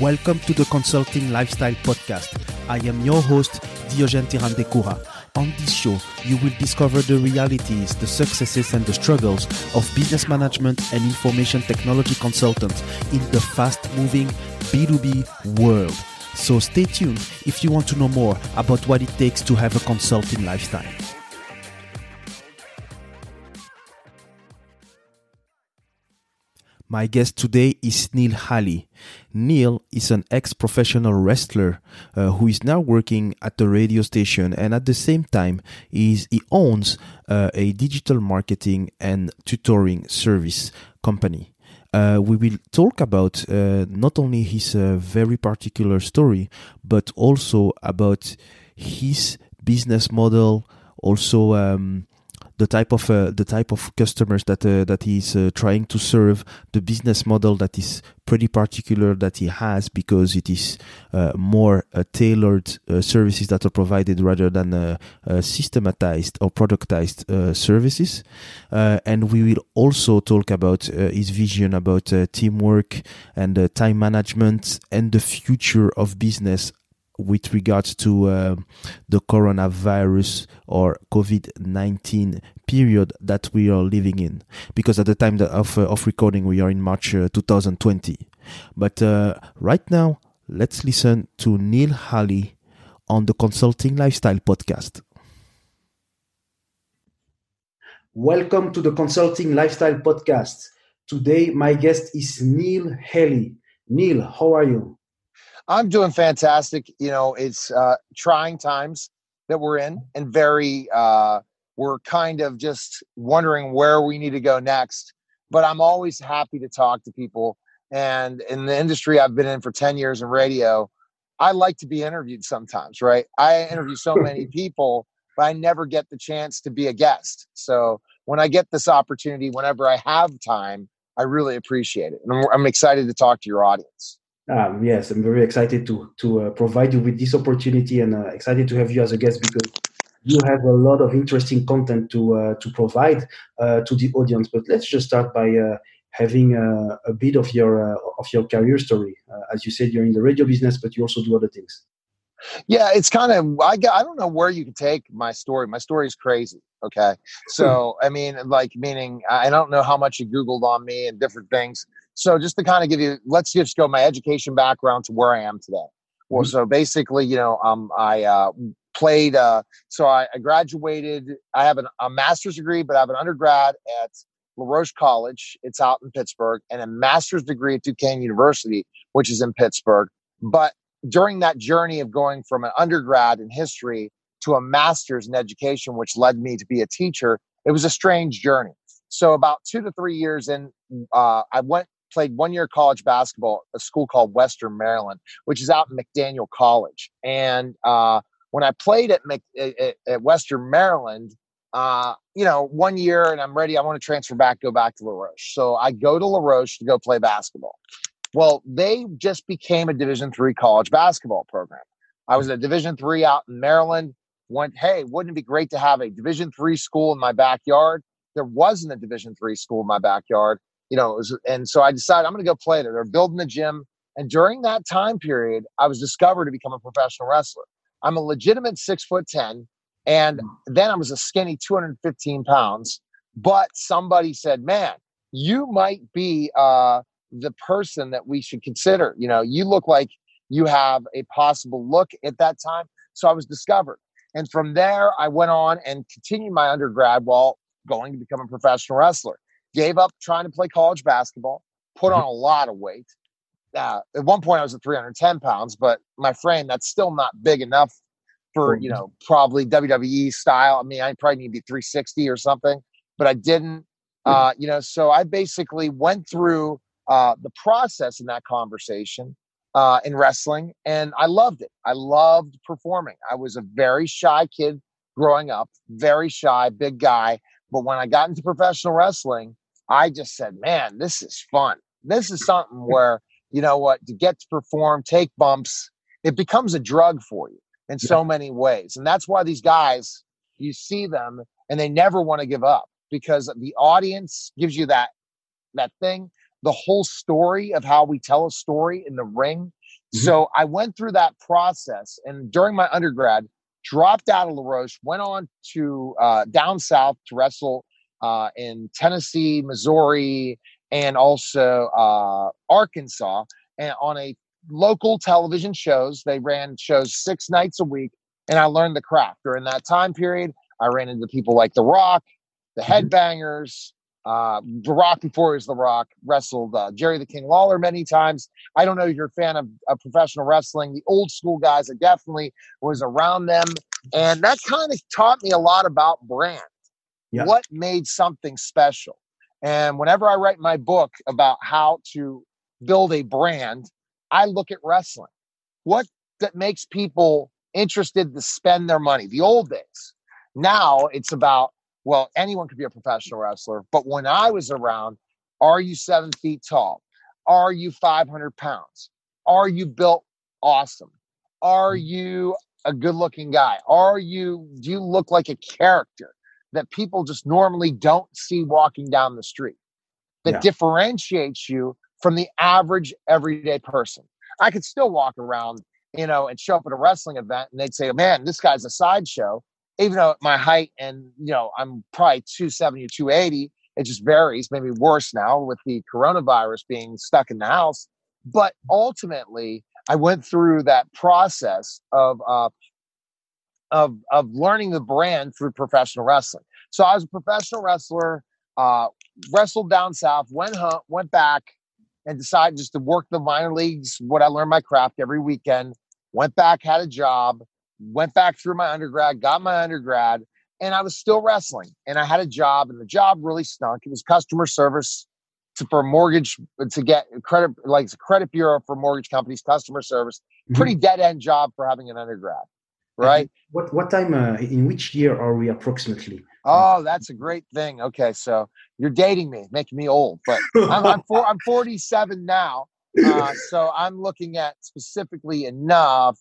Welcome to the Consulting Lifestyle Podcast. I am your host, Diogene Ntirandekura. On this show, you will discover the realities, the successes, and the struggles of business management and information technology consultants in the fast moving B2B world. So stay tuned if you want to know more about what it takes to have a consulting lifestyle. My guest today is Neil Haley. Neil is an ex professional wrestler uh, who is now working at the radio station and at the same time is, he owns uh, a digital marketing and tutoring service company. Uh, we will talk about uh, not only his uh, very particular story, but also about his business model, also um, the type of uh, the type of customers that uh, that he's uh, trying to serve, the business model that is pretty particular that he has because it is uh, more uh, tailored uh, services that are provided rather than systematized or productized services. and we will also talk about his vision about teamwork and time management and the future of business with regards to uh, the coronavirus or COVID 19 period that we are living in. Because at the time of, uh, of recording, we are in March uh, 2020. But uh, right now, let's listen to Neil Haley on the Consulting Lifestyle podcast. Welcome to the Consulting Lifestyle podcast. Today, my guest is Neil Haley. Neil, how are you? I'm doing fantastic. You know, it's uh, trying times that we're in, and very uh, we're kind of just wondering where we need to go next. But I'm always happy to talk to people. And in the industry I've been in for 10 years in radio, I like to be interviewed sometimes, right? I interview so many people, but I never get the chance to be a guest. So when I get this opportunity, whenever I have time, I really appreciate it. And I'm, I'm excited to talk to your audience. Um, yes, I'm very excited to to uh, provide you with this opportunity and uh, excited to have you as a guest because you have a lot of interesting content to uh, to provide uh, to the audience. But let's just start by uh, having uh, a bit of your of your career story. as you said, you're in the radio business, but you also do other things. Yeah, it's kind of I I don't know where you can take my story. My story is crazy. Okay, so I mean, like meaning I don't know how much you googled on me and different things so just to kind of give you, let's just go my education background to where I am today. Well, mm-hmm. so basically, you know, um, I uh, played. Uh, so I, I, graduated. I have an, a master's degree, but I have an undergrad at La Roche College. It's out in Pittsburgh, and a master's degree at Duquesne University, which is in Pittsburgh. But during that journey of going from an undergrad in history to a master's in education, which led me to be a teacher, it was a strange journey. So about two to three years in, uh, I went played one year college basketball at a school called Western Maryland, which is out in McDaniel College. And uh, when I played at, Mc, at, at Western Maryland, uh, you know, one year and I'm ready. I want to transfer back, go back to La Roche. So I go to La Roche to go play basketball. Well, they just became a Division three college basketball program. I was at a Division three out in Maryland. Went, hey, wouldn't it be great to have a Division three school in my backyard? There wasn't a Division three school in my backyard you know, was, and so I decided I'm going to go play there. They're building the gym. And during that time period, I was discovered to become a professional wrestler. I'm a legitimate six foot 10. And then I was a skinny 215 pounds. But somebody said, man, you might be uh, the person that we should consider. You know, you look like you have a possible look at that time. So I was discovered. And from there, I went on and continued my undergrad while going to become a professional wrestler gave up trying to play college basketball, put on mm-hmm. a lot of weight. Uh, at one point, I was at 310 pounds, but my frame that's still not big enough for you know probably WWE style. I mean, I probably need to be 360 or something, but I didn't. Hmm. Uh, you know, so I basically went through uh, the process in that conversation uh, in wrestling, and I loved it. I loved performing. I was a very shy kid growing up, very shy, big guy. But when I got into professional wrestling, I just said, man, this is fun. This is something where, you know what, to get to perform, take bumps, it becomes a drug for you in so many ways. And that's why these guys, you see them and they never want to give up because the audience gives you that that thing, the whole story of how we tell a story in the ring. Mm-hmm. So I went through that process, and during my undergrad, dropped out of LaRoche, went on to uh, down south to wrestle uh, in Tennessee, Missouri, and also uh, Arkansas, and on a local television shows. They ran shows six nights a week, and I learned the craft. During that time period, I ran into people like The Rock, the mm-hmm. Headbangers, uh, the Rock before he was The Rock, wrestled uh, Jerry the King Lawler many times. I don't know if you're a fan of, of professional wrestling. The old school guys, I definitely was around them. And that kind of taught me a lot about brand, yeah. what made something special. And whenever I write my book about how to build a brand, I look at wrestling. What that makes people interested to spend their money? The old days. Now it's about, well, anyone could be a professional wrestler. But when I was around, are you seven feet tall? Are you 500 pounds? Are you built awesome? Are mm. you a good looking guy? Are you, do you look like a character that people just normally don't see walking down the street that yeah. differentiates you from the average everyday person? I could still walk around, you know, and show up at a wrestling event and they'd say, man, this guy's a sideshow. Even though my height and, you know, I'm probably 270 or 280, it just varies, maybe worse now with the coronavirus being stuck in the house. But ultimately, I went through that process of uh, of of learning the brand through professional wrestling. So I was a professional wrestler, uh, wrestled down south, went home, went back, and decided just to work the minor leagues. What I learned my craft every weekend. Went back, had a job, went back through my undergrad, got my undergrad, and I was still wrestling. And I had a job, and the job really stunk. It was customer service to, for mortgage to get credit, like credit bureau for mortgage companies, customer service. Mm-hmm. Pretty dead end job for having an undergrad, right? What what time? Uh, in which year are we approximately? Oh, that's a great thing. Okay, so you're dating me, making me old, but I'm I'm, four, I'm 47 now, uh, so I'm looking at specifically enough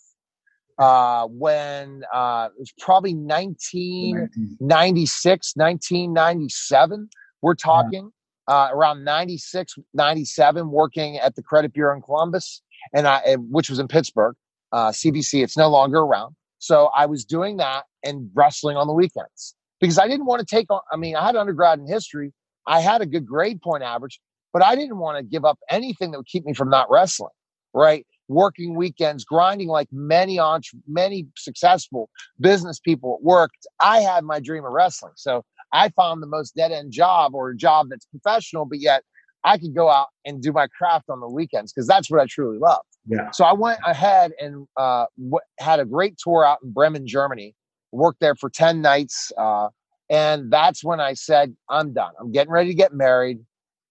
uh, when uh, it was probably 1996, 1997. We're talking uh, around 96, 97, working at the Credit Bureau in Columbus, and I, which was in Pittsburgh, uh, CBC. It's no longer around. So I was doing that and wrestling on the weekends because I didn't want to take on. I mean, I had undergrad in history. I had a good grade point average, but I didn't want to give up anything that would keep me from not wrestling. Right, working weekends, grinding like many entre- many successful business people worked. I had my dream of wrestling, so I found the most dead end job or a job that's professional, but yet I could go out and do my craft on the weekends because that's what I truly love. Yeah. So I went ahead and uh, w- had a great tour out in Bremen, Germany. Worked there for ten nights, uh, and that's when I said, "I'm done. I'm getting ready to get married.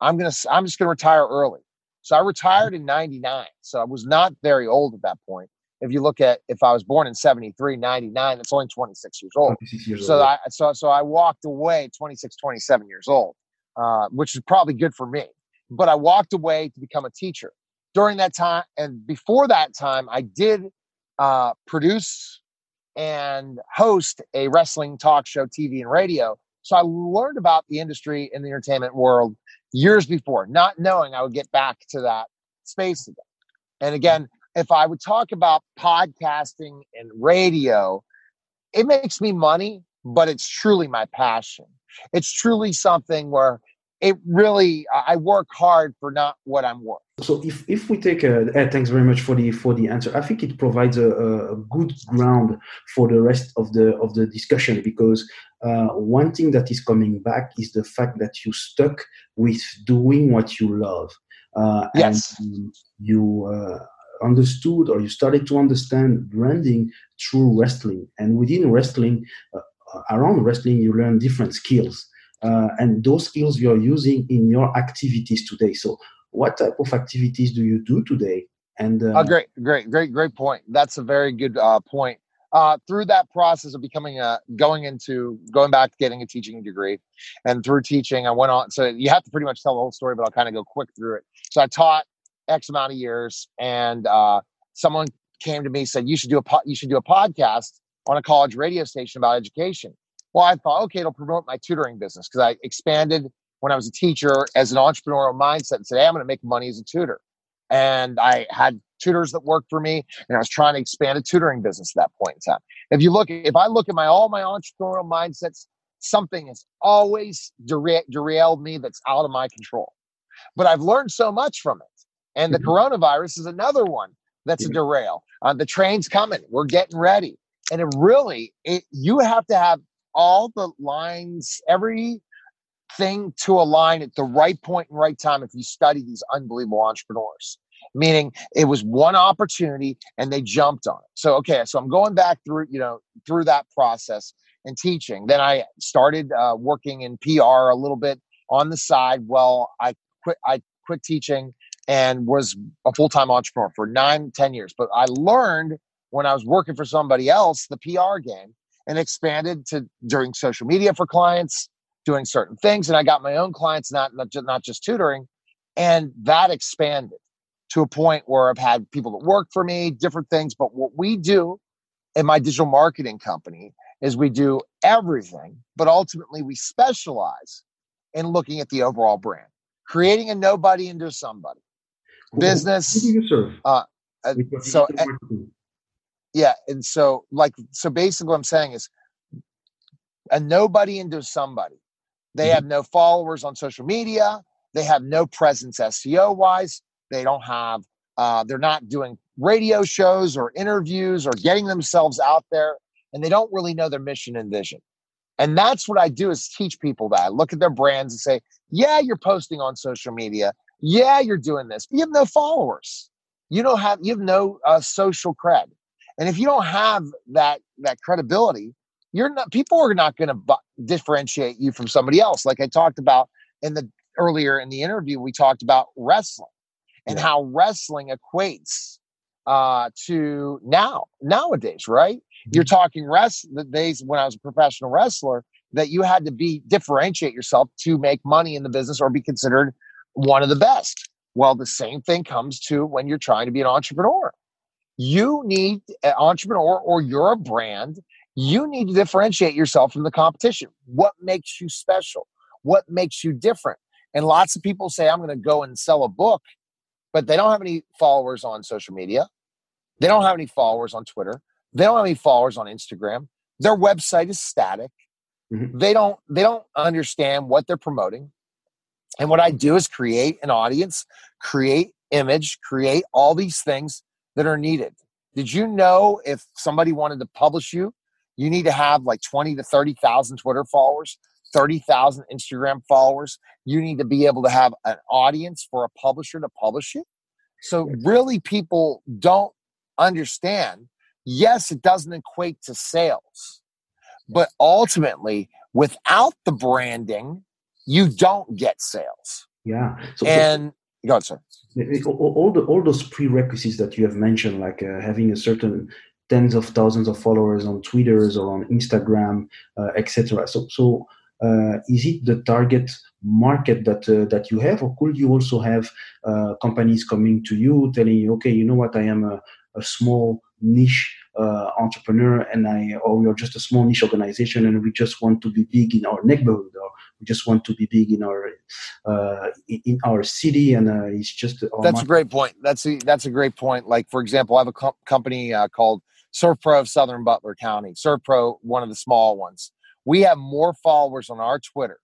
I'm gonna. I'm just gonna retire early." So I retired in '99. So I was not very old at that point if you look at if I was born in 73, 99, that's only 26 years old. 26 years so old. I so so I walked away 26, 27 years old, uh, which is probably good for me. But I walked away to become a teacher. During that time and before that time, I did uh, produce and host a wrestling talk show, TV and radio. So I learned about the industry in the entertainment world years before, not knowing I would get back to that space again. And again, if I would talk about podcasting and radio, it makes me money, but it's truly my passion. It's truly something where it really I work hard for not what I'm worth. So if, if we take a uh, thanks very much for the for the answer. I think it provides a, a good ground for the rest of the of the discussion because uh, one thing that is coming back is the fact that you stuck with doing what you love. Uh, yes. you uh, understood or you started to understand branding through wrestling and within wrestling uh, around wrestling you learn different skills uh, and those skills you're using in your activities today. So what type of activities do you do today? And uh, great great great great point. That's a very good uh, point. Uh, through that process of becoming a going into going back to getting a teaching degree and through teaching i went on so you have to pretty much tell the whole story but i'll kind of go quick through it. So i taught X amount of years, and uh, someone came to me said you should do a po- you should do a podcast on a college radio station about education. Well, I thought, okay, it'll promote my tutoring business because I expanded when I was a teacher as an entrepreneurial mindset and said, hey, I'm going to make money as a tutor. And I had tutors that worked for me, and I was trying to expand a tutoring business at that point in time. If you look, if I look at my all my entrepreneurial mindsets, something has always dera- derailed me that's out of my control. But I've learned so much from it. And the mm-hmm. coronavirus is another one that's a derail. Uh, the train's coming. We're getting ready. And it really, it, you have to have all the lines, every thing to align at the right point and right time if you study these unbelievable entrepreneurs. Meaning it was one opportunity and they jumped on it. So okay so i'm going back through you know through that process and teaching. Then i started uh, working in pr a little bit on the side well i quit i quit teaching and was a full-time entrepreneur for nine ten years. But i learned when i was working for somebody else the pr game and expanded to during social media for clients doing certain things and i got my own clients not not just, not just tutoring and that expanded to a point where i've had people that work for me different things but what we do in my digital marketing company is we do everything but ultimately we specialize in looking at the overall brand creating a nobody into somebody business Who do you serve? Uh, uh, so uh, yeah and so like so basically what i'm saying is a nobody into somebody they mm-hmm. have no followers on social media. They have no presence SEO wise. They don't have, uh, they're not doing radio shows or interviews or getting themselves out there. And they don't really know their mission and vision. And that's what I do is teach people that. I look at their brands and say, yeah, you're posting on social media. Yeah, you're doing this, but you have no followers. You don't have, you have no uh, social cred. And if you don't have that, that credibility, you're not people are not going to bu- differentiate you from somebody else like i talked about in the earlier in the interview we talked about wrestling and yeah. how wrestling equates uh, to now nowadays right mm-hmm. you're talking rest the days when i was a professional wrestler that you had to be differentiate yourself to make money in the business or be considered one of the best well the same thing comes to when you're trying to be an entrepreneur you need an entrepreneur or you're a brand you need to differentiate yourself from the competition. What makes you special? What makes you different? And lots of people say, I'm going to go and sell a book, but they don't have any followers on social media. They don't have any followers on Twitter. They don't have any followers on Instagram. Their website is static. Mm-hmm. They don't they don't understand what they're promoting. And what I do is create an audience, create image, create all these things that are needed. Did you know if somebody wanted to publish you you need to have like 20 to 30,000 Twitter followers, 30,000 Instagram followers. You need to be able to have an audience for a publisher to publish you. So, really, people don't understand. Yes, it doesn't equate to sales, but ultimately, without the branding, you don't get sales. Yeah. So, and go ahead, sir. All, the, all those prerequisites that you have mentioned, like uh, having a certain tens of thousands of followers on Twitters or on Instagram, uh, etc. So, so uh, is it the target market that uh, that you have, or could you also have uh, companies coming to you telling you, okay, you know what, I am a, a small niche uh, entrepreneur, and I, or we are just a small niche organization, and we just want to be big in our neighborhood, or we just want to be big in our uh, in our city, and it's just. That's a great point. That's a, that's a great point. Like for example, I have a co- company called ServPro of Southern Butler County, ServPro, one of the small ones. We have more followers on our Twitter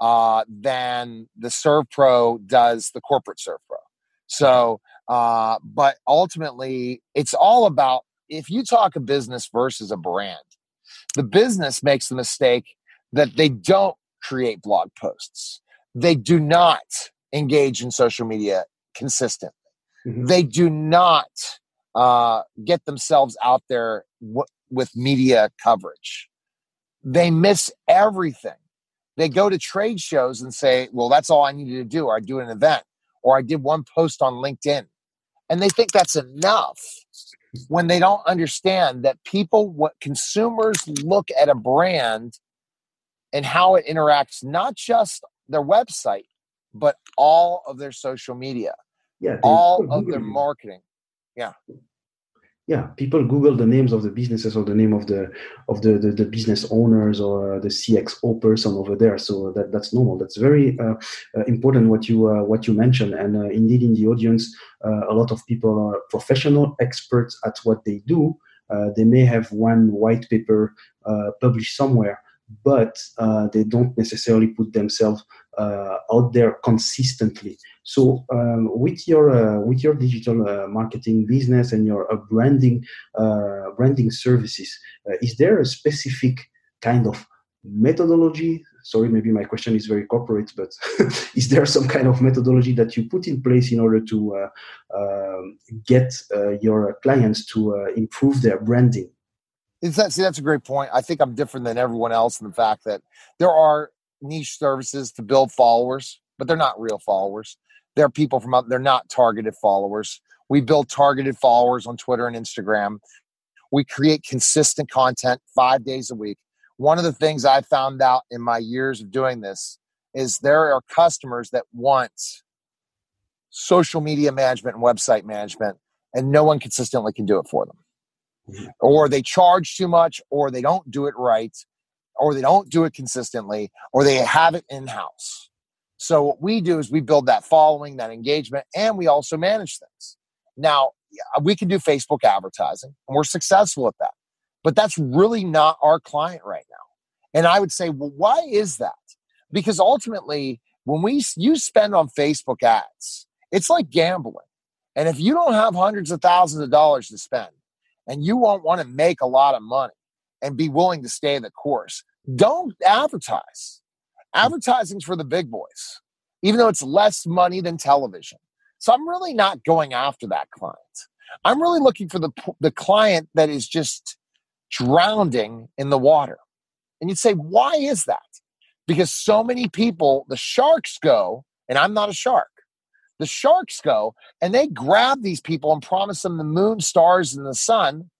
uh, than the ServPro does the corporate ServPro. So, uh, but ultimately, it's all about if you talk a business versus a brand, the business makes the mistake that they don't create blog posts, they do not engage in social media consistently, mm-hmm. they do not uh, get themselves out there w- with media coverage. They miss everything. They go to trade shows and say, well, that's all I needed to do, or I do an event, or I did one post on LinkedIn. And they think that's enough when they don't understand that people, what consumers look at a brand and how it interacts, not just their website, but all of their social media, yeah, all of their marketing. Yeah. Yeah people google the names of the businesses or the name of the of the the, the business owners or the cxo person over there. So that that's normal. That's very uh, uh, important what you uh, what you mentioned. And uh, indeed in the audience uh, a lot of people are professional experts at what they do. Uh, they may have one white paper published somewhere but they don't necessarily put themselves out there consistently so um, with your uh, with your digital uh, marketing business and your uh, branding uh, branding services, uh, is there a specific kind of methodology? Sorry, maybe my question is very corporate, but is there some kind of methodology that you put in place in order to uh, um, get your clients to improve their branding? That, see, that's a great point. I think I'm different than everyone else in the fact that there are niche services to build followers, but they're not real followers. They're people from they're not targeted followers. We build targeted followers on Twitter and Instagram. We create consistent content five days a week. One of the things I found out in my years of doing this is there are customers that want social media management and website management, and no one consistently can do it for them. Or they charge too much, or they don't do it right, or they don't do it consistently, or they have it in house. So what we do is we build that following, that engagement, and we also manage things. Now, we can do Facebook advertising, and we're successful at that. But that's really not our client right now. And I would say, well, why is that? Because ultimately, when we you spend on Facebook ads, it's like gambling. And if you don't have hundreds of thousands of dollars to spend and you won't want to make a lot of money and be willing to stay the course, don't advertise Advertising's for the big boys, even though it's less money than television. So I'm really not going after that client. I'm really looking for the the client that is just drowning in the water. And you'd say, why is that? Because so many people, the sharks go, and I'm not a shark. The sharks go and they grab these people and promise them the moon, stars, and the sun.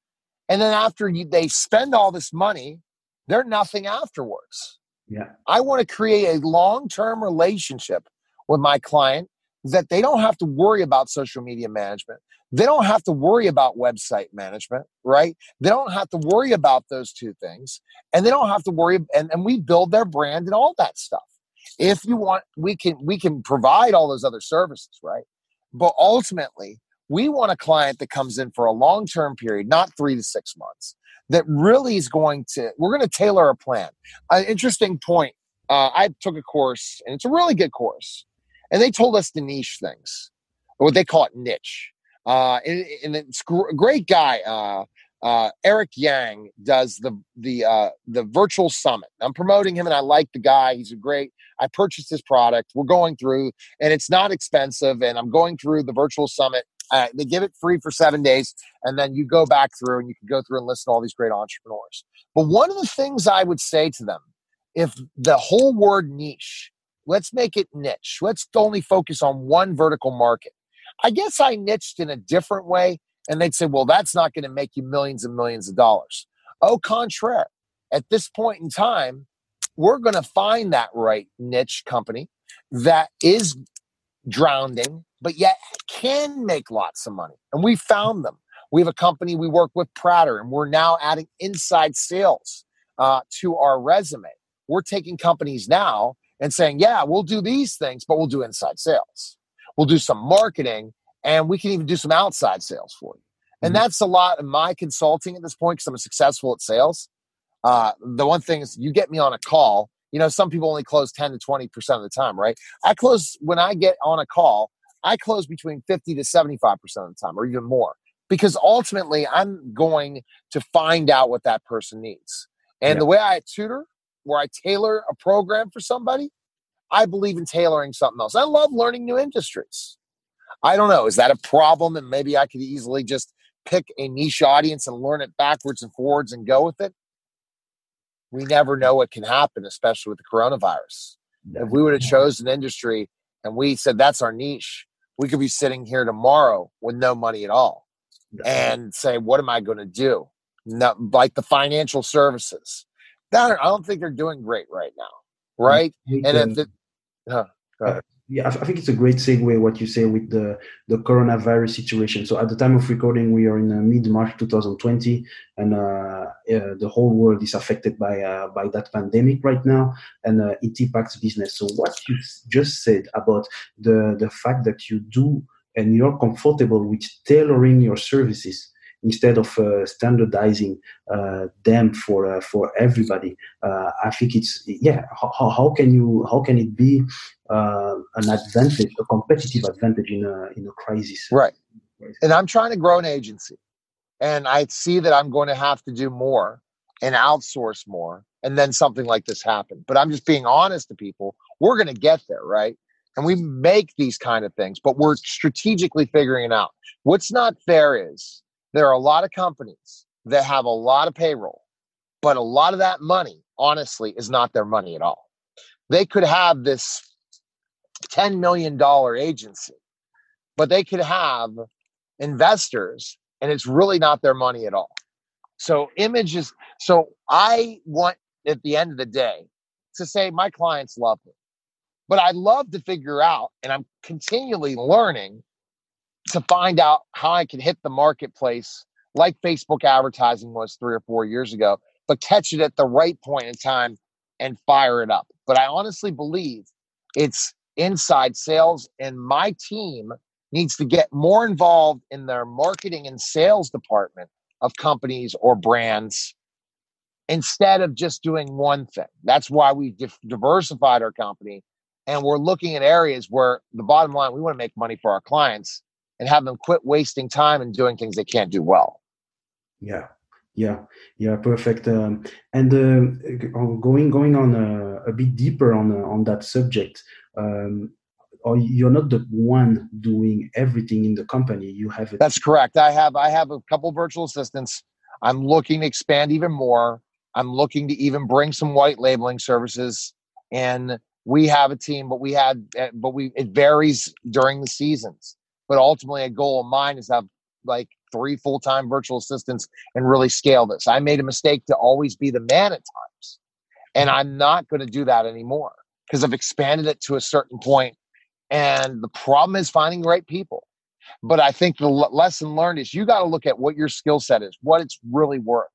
And then after you, they spend all this money, they're nothing afterwards. Yeah. I want to create a long term relationship with my client that they don't have to worry about social media management. They don't have to worry about website management, right? They don't have to worry about those two things. And they don't have to worry and, and we build their brand and all that stuff. If you want, we can we can provide all those other services, right? But ultimately, we want a client that comes in for a long term period, not three to six months that really is going to we're going to tailor a plan an interesting point uh, i took a course and it's a really good course and they told us to niche things or what they call it niche uh, and, and it's a great guy uh, uh, Eric Yang does the the uh, the virtual summit. I'm promoting him, and I like the guy. He's a great. I purchased his product. We're going through, and it's not expensive. And I'm going through the virtual summit uh, they give it free for seven days, and then you go back through and you can go through and listen to all these great entrepreneurs. But one of the things I would say to them, if the whole word niche, let's make it niche. Let's only focus on one vertical market. I guess I niched in a different way, and they'd say, well, that's not going to make you millions and millions of dollars. Au contraire, at this point in time, we're going to find that right niche company that is drowning but yet can make lots of money. And we found them. We have a company we work with, Prater, and we're now adding inside sales uh, to our resume. We're taking companies now and saying, yeah, we'll do these things, but we'll do inside sales. We'll do some marketing and we can even do some outside sales for you. And mm-hmm. that's a lot of my consulting at this point because I'm successful at sales. Uh, the one thing is, you get me on a call. You know, some people only close 10 to 20% of the time, right? I close when I get on a call, I close between 50 to 75% of the time or even more because ultimately I'm going to find out what that person needs. And yeah. the way I tutor, where I tailor a program for somebody, I believe in tailoring something else. I love learning new industries. I don't know. Is that a problem? And maybe I could easily just pick a niche audience and learn it backwards and forwards and go with it. We never know what can happen, especially with the coronavirus. If we would have chosen an industry and we said that's our niche, we could be sitting here tomorrow with no money at all and say, what am I going to do? No, like the financial services. That, I don't think they're doing great right now. Right. And if it, uh, yeah, I think it's a great segue what you say with the the coronavirus situation. So at the time of recording, we are in uh, mid March 2020, and uh, uh, the whole world is affected by uh, by that pandemic right now, and uh, it impacts business. So what you just said about the the fact that you do and you're comfortable with tailoring your services instead of uh, standardizing uh, them for uh, for everybody. Uh, I think it's yeah. How, how can you how can it be uh, an advantage, a competitive advantage in a in a crisis? Right. And I'm trying to grow an agency, and I see that I'm going to have to do more and outsource more, and then something like this happened But I'm just being honest to people. We're going to get there, right? And we make these kind of things, but we're strategically figuring it out. What's not fair is there are a lot of companies that have a lot of payroll, but a lot of that money, honestly, is not their money at all. They could have this $10 million agency, but they could have investors and it's really not their money at all. So, images, so I want at the end of the day to say my clients love me, but I'd love to figure out, and I'm continually learning to find out how I can hit the marketplace like Facebook advertising was three or four years ago, but catch it at the right point in time and fire it up. But I honestly believe it's inside sales, and my team needs to get more involved in their marketing and sales department of companies or brands instead of just doing one thing. That's why we diversified our company and we're looking at areas where the bottom line we want to make money for our clients and have them quit wasting time and doing things they can't do well. Yeah, yeah, yeah, perfect. Um, and uh, going going on a, a bit deeper on uh, on that subject, um, or you're not the one doing everything in the company. You have a- That's correct. I have I have a couple virtual assistants. I'm looking to expand even more. I'm looking to even bring some white labeling services and we have a team but we had eh, but we it varies during the seasons but ultimately, a goal of mine is to have like three full time virtual assistants and really scale this. I made a mistake to always be the man at times, and mm-hmm. I'm not going to do that anymore because I've expanded it to a certain point. And the problem is finding the right people. But I think the lesson learned is you got to look at what your skill set is, what it's really worth,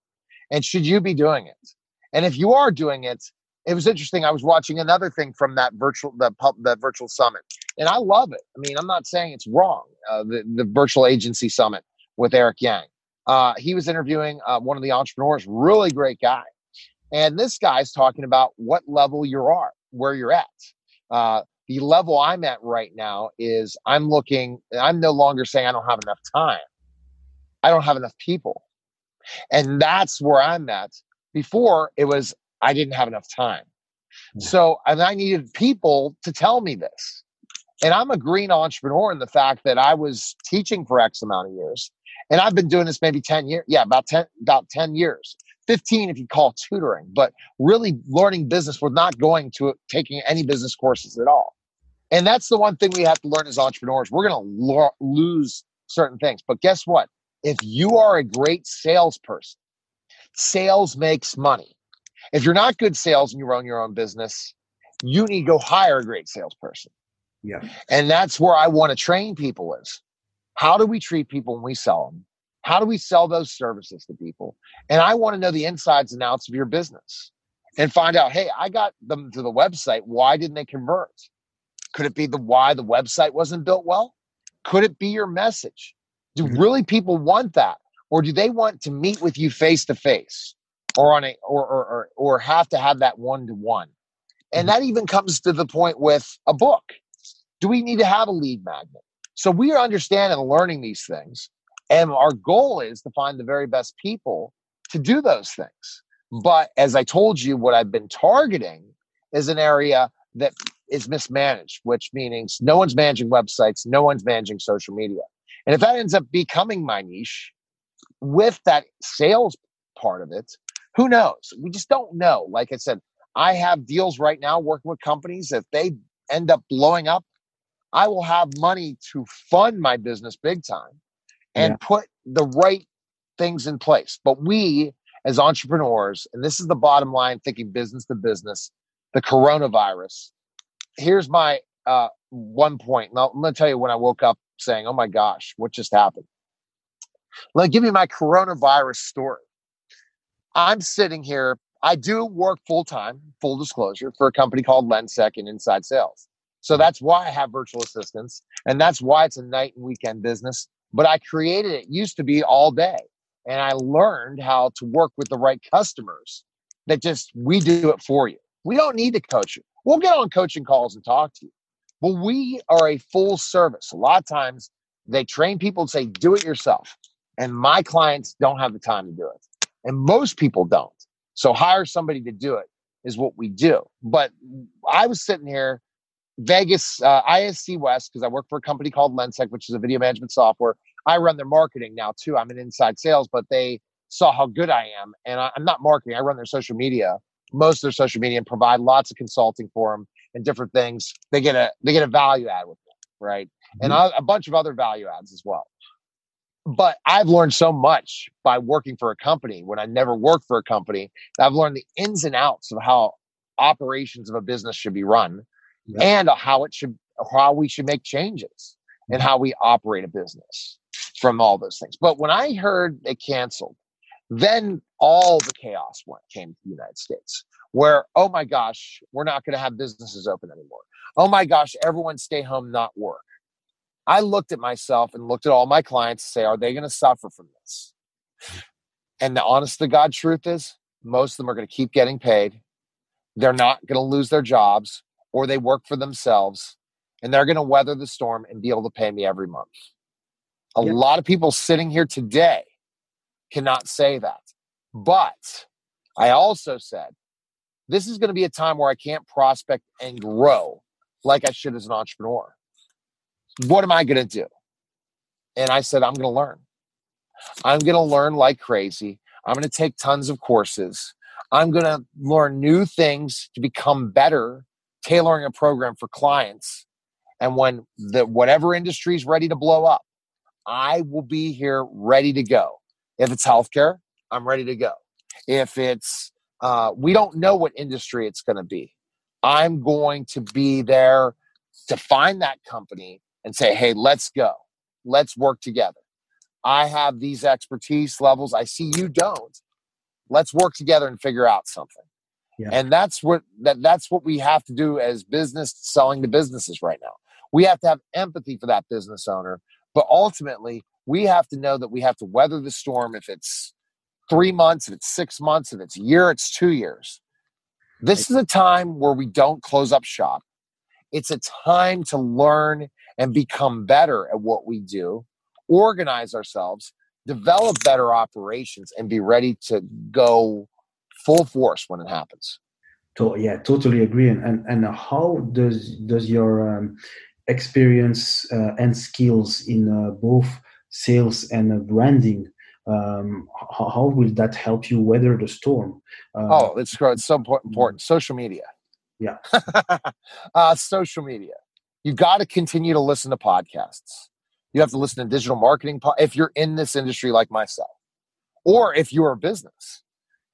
and should you be doing it? And if you are doing it, it was interesting. I was watching another thing from that virtual the the virtual summit, and I love it. I mean, I'm not saying it's wrong. Uh, the the virtual agency summit with Eric Yang. Uh, he was interviewing uh, one of the entrepreneurs, really great guy, and this guy's talking about what level you are, at, where you're at. Uh, the level I'm at right now is I'm looking. I'm no longer saying I don't have enough time. I don't have enough people, and that's where I'm at. Before it was I didn't have enough time. Hmm. So, and I needed people to tell me this. And I'm a green entrepreneur in the fact that I was teaching for X amount of years. And I've been doing this maybe 10 years. Yeah, about 10, about 10 years. 15 if you call tutoring, but really learning business We're not going to taking any business courses at all. And that's the one thing we have to learn as entrepreneurs. We're going to lo- lose certain things. But guess what? If you are a great salesperson, sales makes money. If you're not good sales and you run your own business, you need to go hire a great salesperson. Yeah. And that's where I want to train people is how do we treat people when we sell them? How do we sell those services to people? And I want to know the insides and outs of your business and find out, hey, I got them to the website. Why didn't they convert? Could it be the why the website wasn't built well? Could it be your message? Do mm-hmm. really people want that? Or do they want to meet with you face to face? Or on a or or or, or have to have that one to one and mm-hmm. that even comes to the point with a book. Do we need to have a lead magnet? So we are understanding and learning these things and our goal is to find the very best people to do those things. But as i told you what i've been targeting is an area that is mismanaged which means no one's managing websites no one's managing social media. And if that ends up becoming my niche with that sales part of it who knows? We just don't know. Like I said, I have deals right now working with companies. If they end up blowing up, I will have money to fund my business big time and yeah. put the right things in place. But we, as entrepreneurs, and this is the bottom line thinking business to business, the coronavirus. Here's my uh, one point. Now, I'm going to tell you when I woke up saying, "Oh my gosh, what just happened?" Let me give you my coronavirus story. I'm sitting here. I do work full time, full disclosure, for a company called Lensec in inside sales. So that's why I have virtual assistants, and that's why it's a night and weekend business. But I created it. Used to be all day, and I learned how to work with the right customers. That just we do it for you. We don't need to coach you. We'll get on coaching calls and talk to you. But we are a full service. A lot of times they train people to say, do it yourself. And my clients don't have the time to do it. And most people don't. So hire somebody to do it is what we do. But I was sitting here, Vegas, uh, ISC West, because I work for a company called Lensec, which is a video management software. I run their marketing now too. I'm an inside sales, but they saw how good I am. And I, I'm not marketing, I run their social media, most of their social media, and provide lots of consulting for them and different things. They get a they get a value add with them, right? And mm-hmm. a bunch of other value adds as well but I've learned so much by working for a company when I never worked for a company. I've learned the ins and outs of how operations of a business should be run yeah. and how it should how we should make changes and mm-hmm. how we operate a business from all those things. But when I heard they canceled, then all the chaos went came to the United States where oh my gosh, we're not going to have businesses open anymore. Oh my gosh, everyone stay home not work I looked at myself and looked at all my clients and say, are they going to suffer from this? And the honest to God truth is, most of them are going to keep getting paid. They're not going to lose their jobs or they work for themselves and they're going to weather the storm and be able to pay me every month. A yeah. lot of people sitting here today cannot say that. But I also said, this is going to be a time where I can't prospect and grow like I should as an entrepreneur what am I going to do? And I said, I'm going to learn. I'm going to learn like crazy. I'm going to take tons of courses. I'm going to learn new things to become better, tailoring a program for clients. And when the whatever industry is ready to blow up, I will be here ready to go. If it's healthcare, I'm ready to go. If it's uh, we don't know what industry it's going to be, I'm going to be there to find that company and say, hey, let's go. Let's work together. I have these expertise levels. I see you don't. Let's work together and figure out something. Yeah. And that's what that that's what we have to do as business selling to businesses right now. We have to have empathy for that business owner, but ultimately we have to know that we have to weather the storm if it's 3 months, if it's 6 months, if it's a year, it's 2 years. This is a time where we don't close up shop. It's a time to learn and become better at what we do, organize ourselves, develop better operations, and be ready to go full force when it happens. To, yeah, totally agree. And, and and how does does your um, experience uh, and skills in uh, both sales and uh, branding um, how, how, will that help you weather the storm? Uh, oh, it's, it's so important. Social media. Yeah. uh, social media you've got to continue to listen to podcasts. You have to listen to digital marketing po- if you're in this industry like myself, or if you're a business.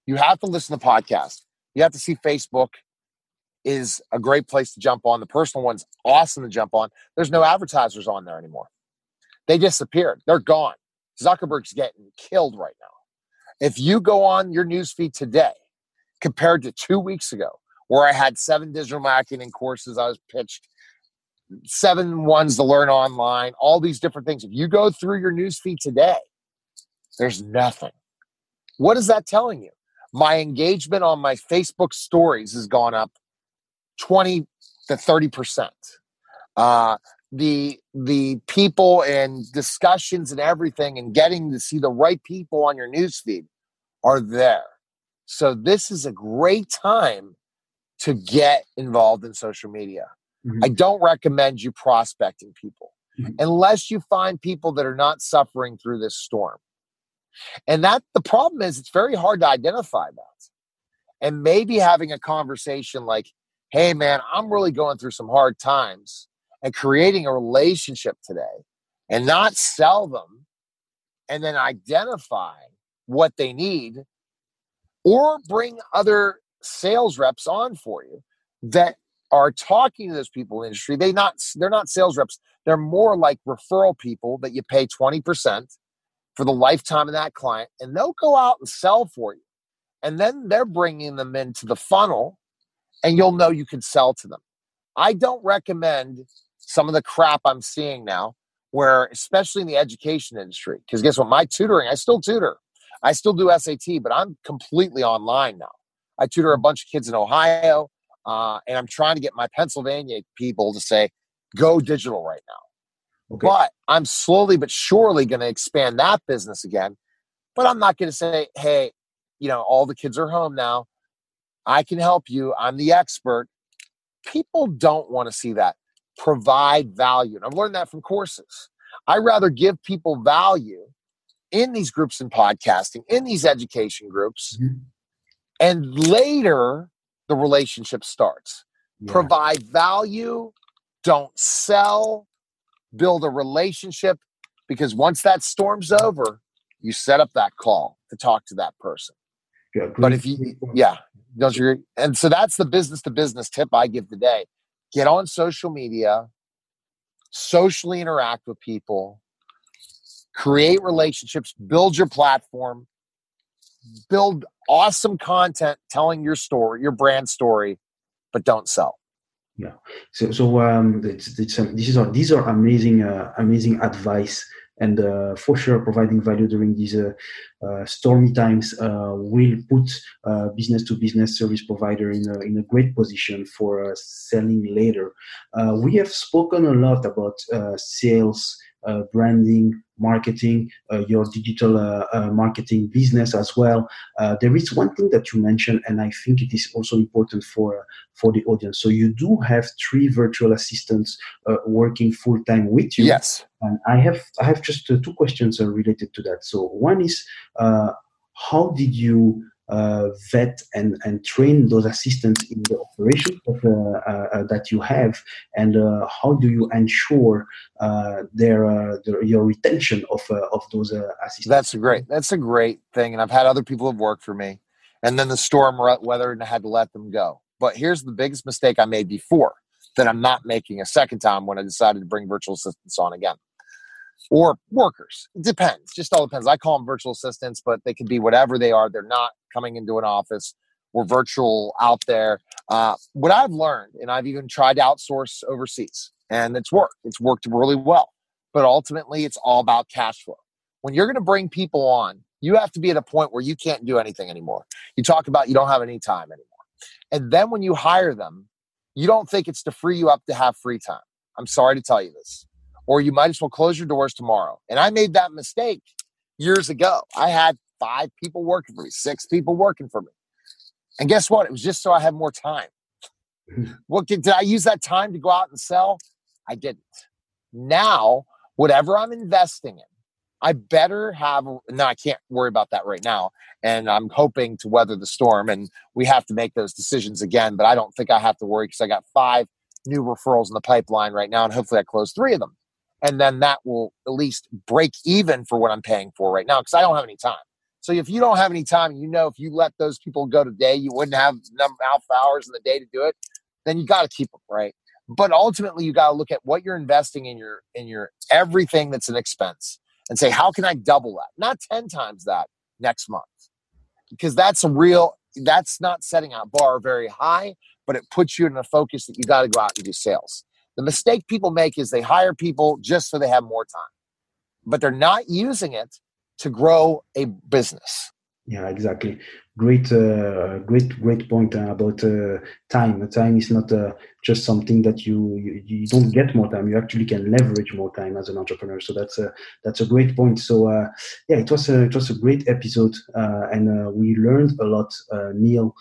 You have to listen to podcasts. You have to see Facebook is a great place to jump on. The personal one's awesome to jump on. There's no advertisers on there anymore. They disappeared. They're gone. Zuckerberg's getting killed right now. If you go on your newsfeed today compared to two weeks ago, where I had seven digital marketing courses I was pitched seven ones to learn online, all these different things. If you go through your newsfeed today, there's nothing. What is that telling you? My engagement on my Facebook stories has gone up 20 to 30 percent. Uh, the the people and discussions and everything and getting to see the right people on your newsfeed are there. So this is a great time to get involved in social media. Mm-hmm. I don't recommend you prospecting people mm-hmm. unless you find people that are not suffering through this storm. And that the problem is it's very hard to identify that. And maybe having a conversation like, hey man, I'm really going through some hard times and creating a relationship today and not sell them and then identify what they need or bring other sales reps on for you that are talking to those people in the industry. They not they're not sales reps. They're more like referral people that you pay 20% for the lifetime of that client and they'll go out and sell for you. And then they're bringing them into the funnel and you'll know you can sell to them. I don't recommend some of the crap I'm seeing now where especially in the education industry because guess what my tutoring I still tutor. I still do SAT, but I'm completely online now. I tutor a bunch of kids in Ohio. Uh, and I'm trying to get my Pennsylvania people to say, go digital right now. Okay. But I'm slowly but surely going to expand that business again. But I'm not going to say, hey, you know, all the kids are home now. I can help you. I'm the expert. People don't want to see that. Provide value. And I've learned that from courses. I rather give people value in these groups in podcasting, in these education groups. Mm-hmm. And later, the relationship starts. Yeah. Provide value, don't sell, build a relationship because once that storm's over, you set up that call to talk to that person. Yeah, but if you, yeah, don't you agree? And so that's the business to business tip I give today. Get on social media, socially interact with people, create relationships, build your platform, build awesome content telling your story, your brand story, but don't sell. Yeah. So, so um, it's, it's, um, these are amazing, uh, amazing advice, and uh, for sure, providing value during these uh, uh stormy times uh, will put uh, business to business service provider in a, in a great position for selling later. we have spoken a lot about sales branding, marketing, uh, your digital uh, uh marketing business as well. Uh, there is one thing that you mentioned, and I think it is also important for for the audience. So you do have three virtual assistants uh, working full time with you. Yes. And I have I have just two questions related to that. So one is, how did you Uh, vet and, and train those assistants in the operations of, uh, uh, uh that you have, and uh, how do you ensure their, their, your retention of of those assistants? That's great. That's a great thing, and I've had other people have worked for me, and then the storm weather and I had to let them go. But here's the biggest mistake I made before that I'm not making a second time when I decided to bring virtual assistants on again or workers. It depends. Just all depends. I call them virtual assistants, but they can be whatever they are. They're not coming into an office. We're virtual out there. Uh, what I've learned, and I've even tried to outsource overseas, and it's worked. It's worked really well. But ultimately, it's all about cash flow. When you're going to bring people on, you have to be at a point where you can't do anything anymore. You talk about you don't have any time anymore. And then when you hire them, you don't think it's to free you up to have free time. I'm sorry to tell you this or you might as well close your doors tomorrow. And I made that mistake years ago. I had five people working for me, six people working for me. And guess what? It was just so I had more time. what did, did I use that time to go out and sell? I didn't. Now, whatever I'm investing in, I better have. No, I can't worry about that right now. And I'm hoping to weather the storm. And we have to make those decisions again. But I don't think I have to worry because I got five new referrals in the pipeline right now. And hopefully I close three of them and then that will at least break even for what I'm paying for right now because I don't have any time. So if you don't have any time, you know if you let those people go today, you wouldn't have enough hours in the day to do it. Then you got to keep them right. But ultimately, you got to look at what you're investing in your in your everything that's an expense and say, how can I double that? Not ten times that next month, because that's a real. That's not setting a bar very high, but it puts you in a focus that you got to go out and do sales. The mistake people make is they hire people just so they have more time, but they're not using it to grow a business. Yeah, exactly. Great, uh, great, great point uh, about uh, time. Time is not uh, just something that you, you, you don't get more time. You actually can leverage more time as an entrepreneur. So that's a that's a great point. So uh, yeah, it was a it was a great episode, uh, and we learned a lot. Neil,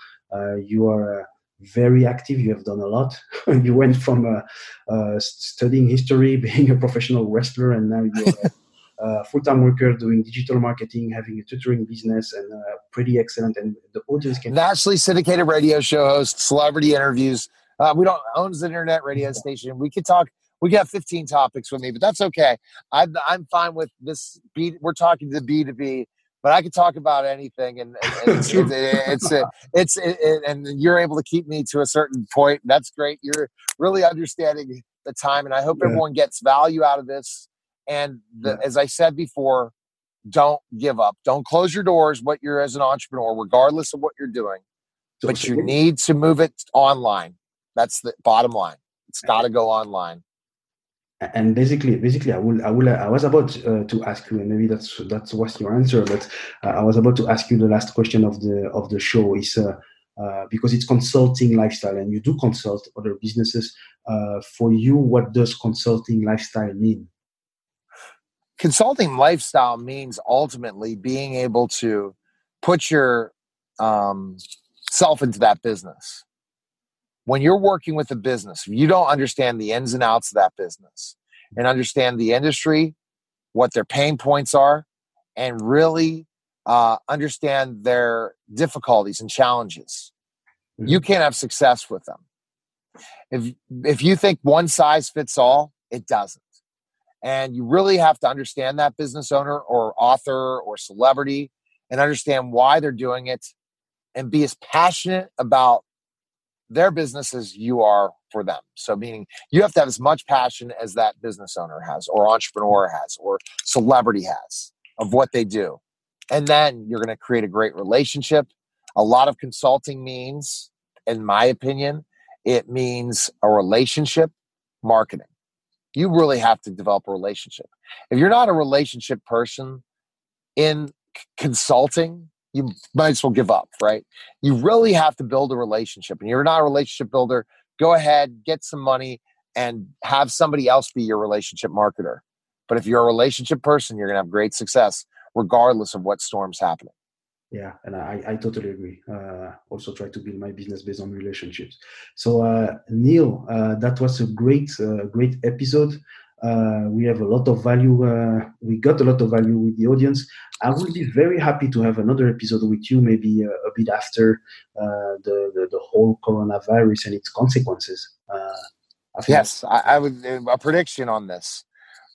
you are very active. You have done a lot. you went from uh, uh, studying history, being a professional wrestler, and now you're a, a full-time worker doing digital marketing, having a tutoring business, and uh, pretty excellent. And the audience can nationally syndicated radio show host, celebrity interviews. Uh, we don't own the internet radio station. We could talk. We got 15 topics with me, but that's okay. I'm, I'm fine with this. B, we're talking to B to B but I could talk about anything, and, and, and it's, it's, it's, and you're able to keep me to a certain point. That's great. You're really understanding the time, and I hope yeah. everyone gets value out of this. And the, yeah. as I said before, don't give up. Don't close your doors. What you're as an entrepreneur, regardless of what you're doing, so, but you need to move it online. That's the bottom line. It's got to go online and basically basically i will i will i was about uh, to ask you and maybe that's that's what's your answer but uh, i was about to ask you the last question of the of the show is uh, uh because it's consulting lifestyle and you do consult other businesses uh, for you what does consulting lifestyle mean? Consulting lifestyle means ultimately being able to put your um, self into that business when you're working with a business, you don't understand the ins and outs of that business and understand the industry, what their pain points are, and really uh, understand their difficulties and challenges, mm-hmm. you can't have success with them. If if you think one size fits all, it doesn't. And you really have to understand that business owner or author or celebrity and understand why they're doing it and be as passionate about their business as you are for them. So, meaning you have to have as much passion as that business owner has, or entrepreneur has, or celebrity has of what they do. And then you're going to create a great relationship. A lot of consulting means, in my opinion, it means a relationship marketing. You really have to develop a relationship. If you're not a relationship person in consulting, you might as well give up, right? You really have to build a relationship. And you're not a relationship builder, go ahead, get some money, and have somebody else be your relationship marketer. But if you're a relationship person, you're going to have great success regardless of what storm's happening. Yeah, and I, I totally agree. Uh, also, try to build my business based on relationships. So, uh, Neil, uh, that was a great, uh, great episode. Uh, we have a lot of value. Uh, we got a lot of value with the audience. I will be very happy to have another episode with you, maybe uh, a bit after uh, the, the, the whole coronavirus and its consequences. Uh, I yes, I, I, would a prediction on this.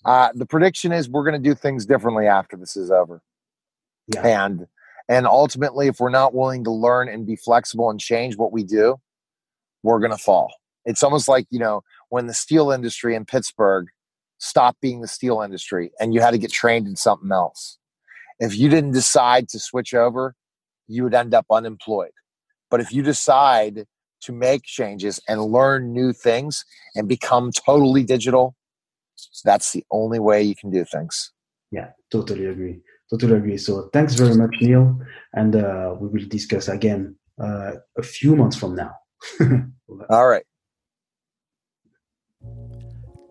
the prediction is we're going to do things differently after this is over. Yeah. And and ultimately, if we're not willing to learn and be flexible and change what we do, we're going to fall. It's almost like you know when the steel industry in Pittsburgh stop being the steel industry and you had to get trained in something else. If you didn't decide to switch over, you would end up unemployed. But if you decide to make changes and learn new things and become totally digital, that's the only way you can do things. Yeah, totally agree. Totally agree. So thanks very much, Neil. And uh, we will discuss again uh, a few months from now. All right.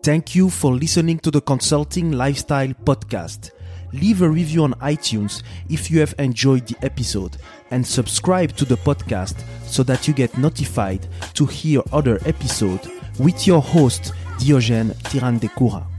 Thank you for listening to the Consulting Lifestyle Podcast. Leave a review on iTunes if you have enjoyed the episode and subscribe to the podcast so that you get notified to hear other episodes with your host Diogene Ntirandekura.